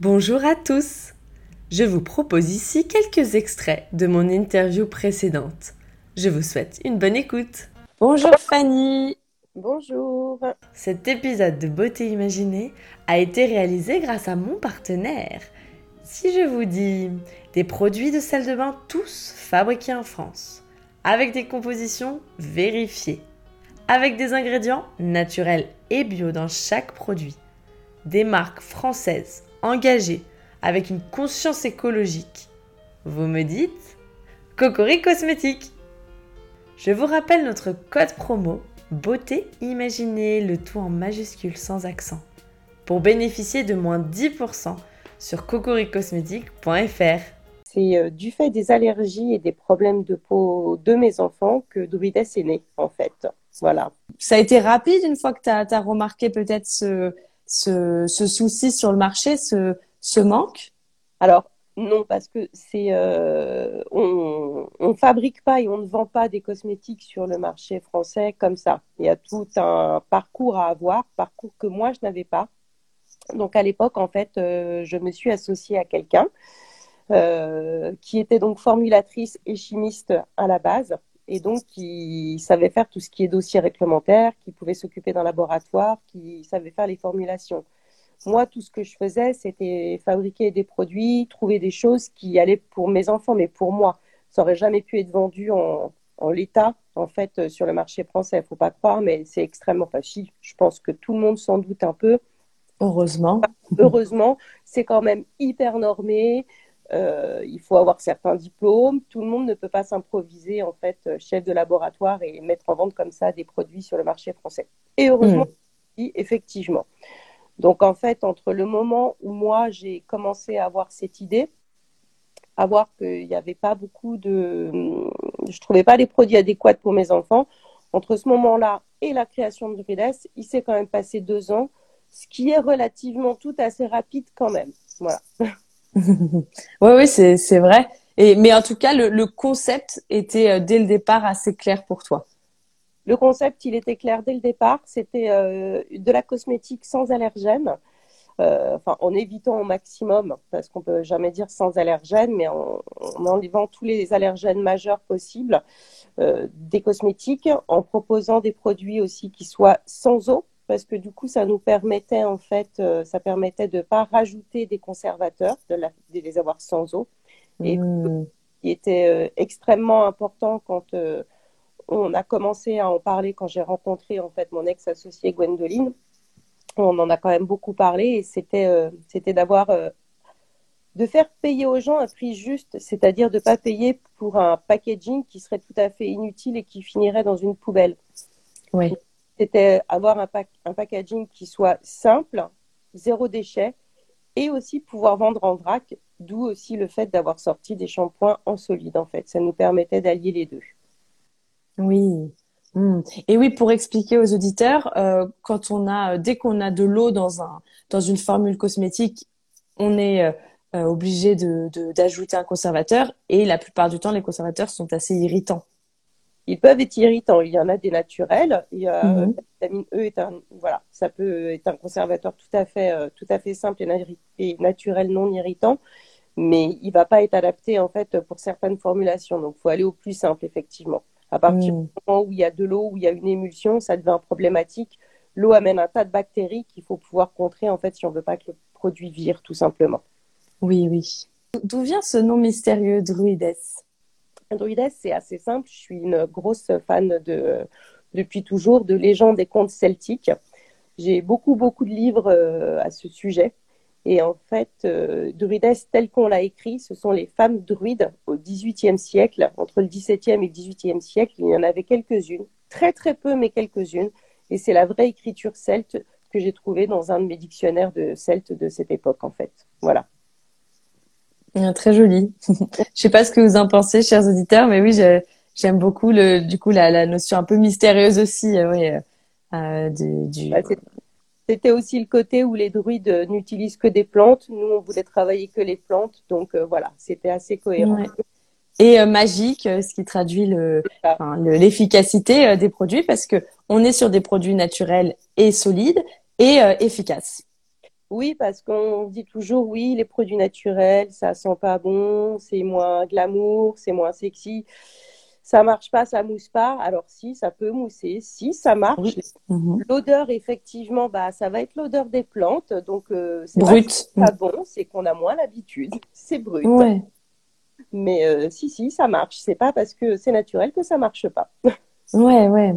Bonjour à tous. Je vous propose ici quelques extraits de mon interview précédente. Je vous souhaite une bonne écoute. Bonjour Fanny. Bonjour. Cet épisode de Beauté Imaginée a été réalisé grâce à mon partenaire. Si je vous dis des produits de salle de bain tous fabriqués en France, avec des compositions vérifiées, avec des ingrédients naturels et bio dans chaque produit, des marques françaises engagées avec une conscience écologique, vous me dites Cocori Cosmétique. Je vous rappelle notre code promo Beauté Imaginée, le tout en majuscule sans accent, pour bénéficier de moins 10% sur cocoricosmétique.fr. C'est euh, du fait des allergies et des problèmes de peau de mes enfants que Druides est né, en fait. Voilà. Ça a été rapide une fois que tu as, remarqué peut-être ce, ce, souci sur le marché, ce, manque? Alors, non, parce que c'est euh, on ne fabrique pas et on ne vend pas des cosmétiques sur le marché français comme ça. Il y a tout un parcours à avoir, parcours que moi je n'avais pas. Donc à l'époque, en fait, euh, je me suis associée à quelqu'un euh, qui était donc formulatrice et chimiste à la base et donc qui savait faire tout ce qui est dossier réglementaire, qui pouvait s'occuper d'un laboratoire, qui savait faire les formulations. Moi, tout ce que je faisais, c'était fabriquer des produits, trouver des choses qui allaient pour mes enfants, mais pour moi. Ça aurait jamais pu être vendu en, l'état, en fait, euh, sur le marché français. Il faut pas croire, mais c'est extrêmement facile. Je pense que tout le monde s'en doute un peu. Heureusement. Heureusement, c'est quand même hyper normé. Euh, il faut avoir certains diplômes. Tout le monde ne peut pas s'improviser en fait euh, chef de laboratoire et mettre en vente comme ça des produits sur le marché français. Et heureusement, hmm. effectivement. Donc en fait, entre le moment où moi j'ai commencé à avoir cette idée, à voir qu'il n'y avait pas beaucoup de, je trouvais pas les produits adéquats pour mes enfants. Entre ce moment-là et la création de Druides, il s'est quand même passé deux ans, ce qui est relativement tout assez rapide quand même. Voilà. oui, oui, c'est vrai. Mais en tout cas, le concept était euh, dès le départ assez clair pour toi. Le concept, il était clair dès le départ. C'était euh, de la cosmétique sans allergènes. Euh, enfin, en évitant au maximum, parce qu'on peut jamais dire sans allergènes, mais en, enlevant tous les allergènes majeurs possibles, des cosmétiques, en proposant des produits aussi qui soient sans eau, parce que du coup, ça nous permettait en fait, ça permettait de pas rajouter des conservateurs, de, les avoir sans eau, et mmh. qui était extrêmement important quand on a commencé à en parler quand j'ai rencontré en fait mon ex-associé Gwendoline. On en a quand même beaucoup parlé et c'était euh, c'était d'avoir euh, de faire payer aux gens un prix juste, c'est-à-dire de ne pas payer pour un packaging qui serait tout à fait inutile et qui finirait dans une poubelle. Oui. C'était avoir un, packaging qui soit simple, zéro déchet, et aussi pouvoir vendre en vrac, d'où aussi le fait d'avoir sorti des shampoings en solide en fait. Ça nous permettait d'allier les deux. Oui. Hmm. Et oui, pour expliquer aux auditeurs, euh, quand on a, dès qu'on a de l'eau dans un, dans une formule cosmétique, on est euh, euh, obligé de, d'ajouter un conservateur. Et la plupart du temps, les conservateurs sont assez irritants. Ils peuvent être irritants. Il y en a des naturels. Mhm. La vitamine E est un, voilà, ça peut être un conservateur tout à fait, tout à fait simple et, naturel, non irritant mais il va pas être adapté en fait pour certaines formulations. Donc, il faut aller au plus simple, effectivement. À partir hmm. du moment où il y a de l'eau, où il y a une émulsion, ça devient problématique. L'eau amène un tas de bactéries qu'il faut pouvoir contrer en fait si on ne veut pas que le produit vire tout simplement. Oui, oui. D'où vient ce nom mystérieux Druides? Druides, c'est assez simple. Je suis une grosse fan de, depuis toujours de légendes et contes celtiques. J'ai beaucoup, beaucoup de livres euh, à ce sujet. Et en fait, euh, Druides, tel qu'on l'a écrit, ce sont les femmes druides au XVIIIe siècle. Entre le XVIIe et le XVIIIe siècle, il y en avait quelques-unes, très très peu, mais quelques-unes. Et c'est la vraie écriture celte que j'ai trouvée dans un de mes dictionnaires de celte de cette époque, en fait. Voilà. Très joli. Je sais pas ce que vous en pensez, chers auditeurs, mais oui, j'aime beaucoup le, du coup la, notion un peu mystérieuse aussi, euh, oui, euh, du. Bah, c'était aussi le côté où les druides n'utilisent que des plantes. Nous, on voulait travailler que les plantes. Donc euh, voilà, c'était assez cohérent. Et euh, magique, euh, ce qui traduit l'efficacité des produits, parce que on est sur des produits naturels et solides et efficaces. Oui, parce qu'on dit toujours, oui, les produits naturels, ça sent pas bon, c'est moins glamour, c'est moins sexy. Ça marche pas, ça mousse pas. Alors si, ça peut mousser. Si, ça marche. Mhm. L'odeur, effectivement, bah, ça va être l'odeur des plantes. Donc, euh, c'est. Pas, bon, c'est qu'on a moins l'habitude. C'est brut. Mais euh, si, si, ça marche. C'est pas parce que c'est naturel que ça marche pas. ouais, ouais.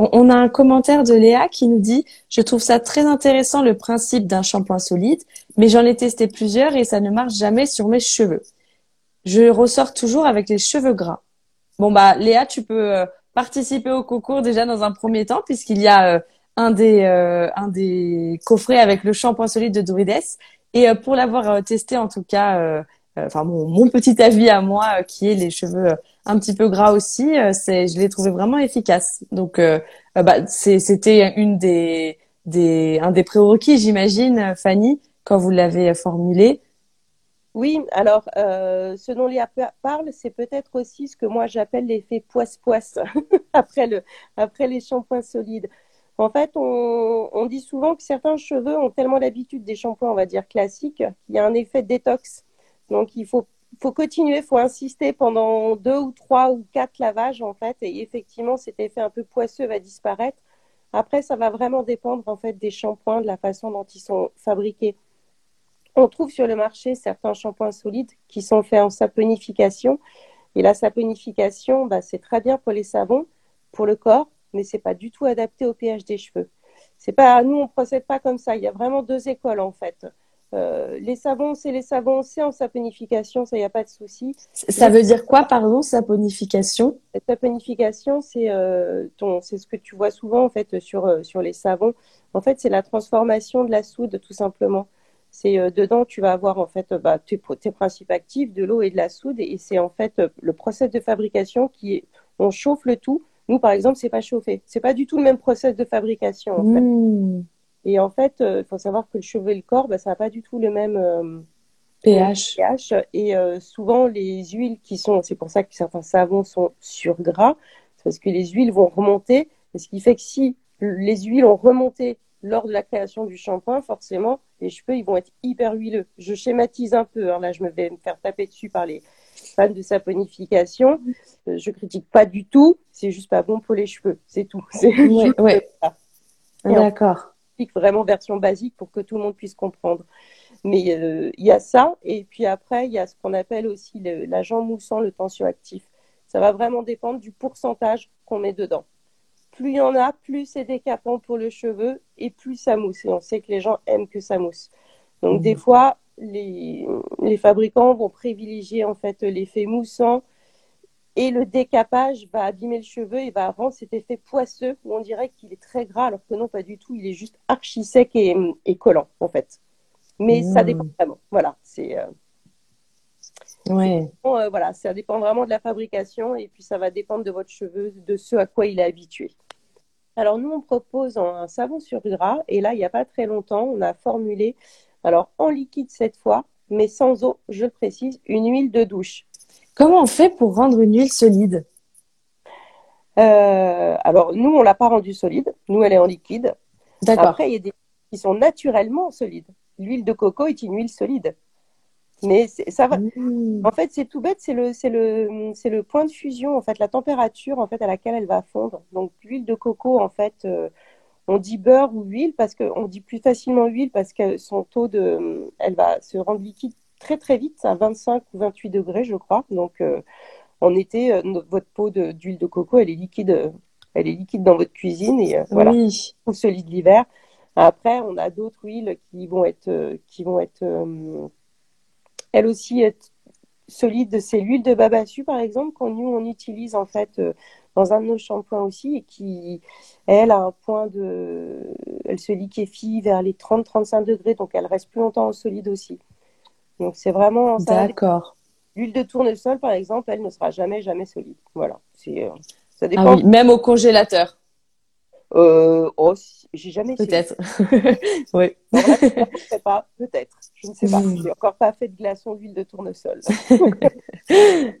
On, a un commentaire de Léa qui nous dit Je trouve ça très intéressant le principe d'un shampoing solide, mais j'en ai testé plusieurs et ça ne marche jamais sur mes cheveux. Je ressors toujours avec les cheveux gras. Bon bah Léa, tu peux euh, participer au concours déjà dans un premier temps puisqu'il y a euh, un des euh, un des coffrets avec le shampoing solide de Dorides et pour l'avoir testé en tout cas enfin mon, petit avis à moi qui est les cheveux un petit peu gras aussi c'est je l'ai trouvé vraiment efficace donc bah c'était une des un des prérequis j'imagine Fanny quand vous l'avez formulé oui, alors euh, ce dont Léa parle, c'est peut-être aussi ce que moi j'appelle l'effet poisse-poisse après, le, après les shampoings solides. En fait, on, dit souvent que certains cheveux ont tellement l'habitude des shampoings, on va dire classiques, qu'il y a un effet détox. Donc il faut, faut continuer, il faut insister pendant deux ou trois ou quatre lavages en fait, et effectivement cet effet un peu poisseux va disparaître. Après, ça va vraiment dépendre en fait des shampoings, de la façon dont ils sont fabriqués. On trouve sur le marché certains shampoings solides qui sont faits en saponification. Et la saponification, bah, c'est très bien pour les savons, pour le corps, mais c'est pas du tout adapté au pH des cheveux. Pas, nous, on procède pas comme ça. Il y a vraiment deux écoles en fait. Euh, les savons, c'est les savons, c'est en saponification, ça, il n'y a pas de souci. Ça veut dire quoi, pardon, saponification? Saponification, c'est euh, c'est ce que tu vois souvent en fait sur, euh, sur les savons. En fait, c'est la transformation de la soude, tout simplement. C'est euh, dedans, tu vas avoir en fait bah, tes, principes actifs, de l'eau et de la soude, et c'est en fait le process de fabrication qui est, on chauffe le tout. Nous, par exemple, c'est pas chauffé. C'est pas du tout le même process de fabrication. En fait. Et en fait, il euh, faut savoir que le cheveu et le corps, bah, ça n'a pas du tout le même pH. pH. Et souvent, les huiles qui sont, c'est pour ça que certains savons sont sur gras, parce que les huiles vont remonter. Ce qui fait que si les huiles ont remonté lors de la création du shampoing, forcément, les cheveux, ils vont être hyper huileux. Je schématise un peu. Hein. Là, je me vais me faire taper dessus par les fans de saponification. Euh, je critique pas du tout. C'est juste pas bon pour les cheveux. C'est tout. C'est ouais, D'accord. Vraiment version basique pour que tout le monde puisse comprendre. Mais euh, il y a ça. Et puis après, il y a ce qu'on appelle aussi l'agent moussant, le tensioactif. Ça va vraiment dépendre du pourcentage qu'on met dedans plus il y en a, plus c'est décapant pour le cheveu et plus ça mousse. Et on sait que les gens aiment que ça mousse. Donc des mmh. fois, les, fabricants vont privilégier en fait l'effet moussant et le décapage va abîmer le cheveu et va rendre cet effet poisseux où on dirait qu'il est très gras alors que non pas du tout, il est juste archi sec et, collant en fait. Mais ça mmh. dépend vraiment. Voilà, c'est euh, Ouais. Euh, voilà, ça dépend vraiment de la fabrication et puis ça va dépendre de votre cheveu, de ce à quoi il est habitué. Alors nous, on propose un savon sur gras et là, il n'y a pas très longtemps, on a formulé, alors en liquide cette fois, mais sans eau, je le précise, une huile de douche. Comment on fait pour rendre une huile solide? Euh, Alors nous, on l'a pas rendue solide, nous, elle est en liquide. D'accord. Après, il y a des qui sont naturellement solides. L'huile de coco est une huile solide. Mais ça va. Mmh. En fait, c'est tout bête, c'est le, c'est le, c'est le point de fusion, en fait, la température en fait à laquelle elle va fondre. Donc, l'huile de coco, en fait, euh, on dit beurre ou huile parce qu'on dit plus facilement huile parce que son taux de, elle va se rendre liquide très très vite, à 25 ou 28 degrés, je crois. Donc, euh, en été, euh, votre peau d'huile de, coco, elle est liquide, elle est liquide dans votre cuisine et voilà, oui. ou solide l'hiver. Après, on a d'autres huiles qui vont être, qui vont être elle aussi est solide, c'est l'huile de babassu par exemple qu'on nous on utilise en fait euh, dans un de nos shampoings aussi et qui elle a un point de elle se liquéfie vers les 30-35 degrés donc elle reste plus longtemps en solide aussi. Donc c'est vraiment D'accord. L'huile de tournesol par exemple, elle ne sera jamais jamais solide. Voilà, c'est euh, ça ah dépend. Ah oui, même au congélateur. Euh, oh, j'ai jamais Peut-être. oui. je ne sais pas. Peut-être. Je ne sais pas. Hmm. J'ai encore pas fait de glaçon d'huile de tournesol.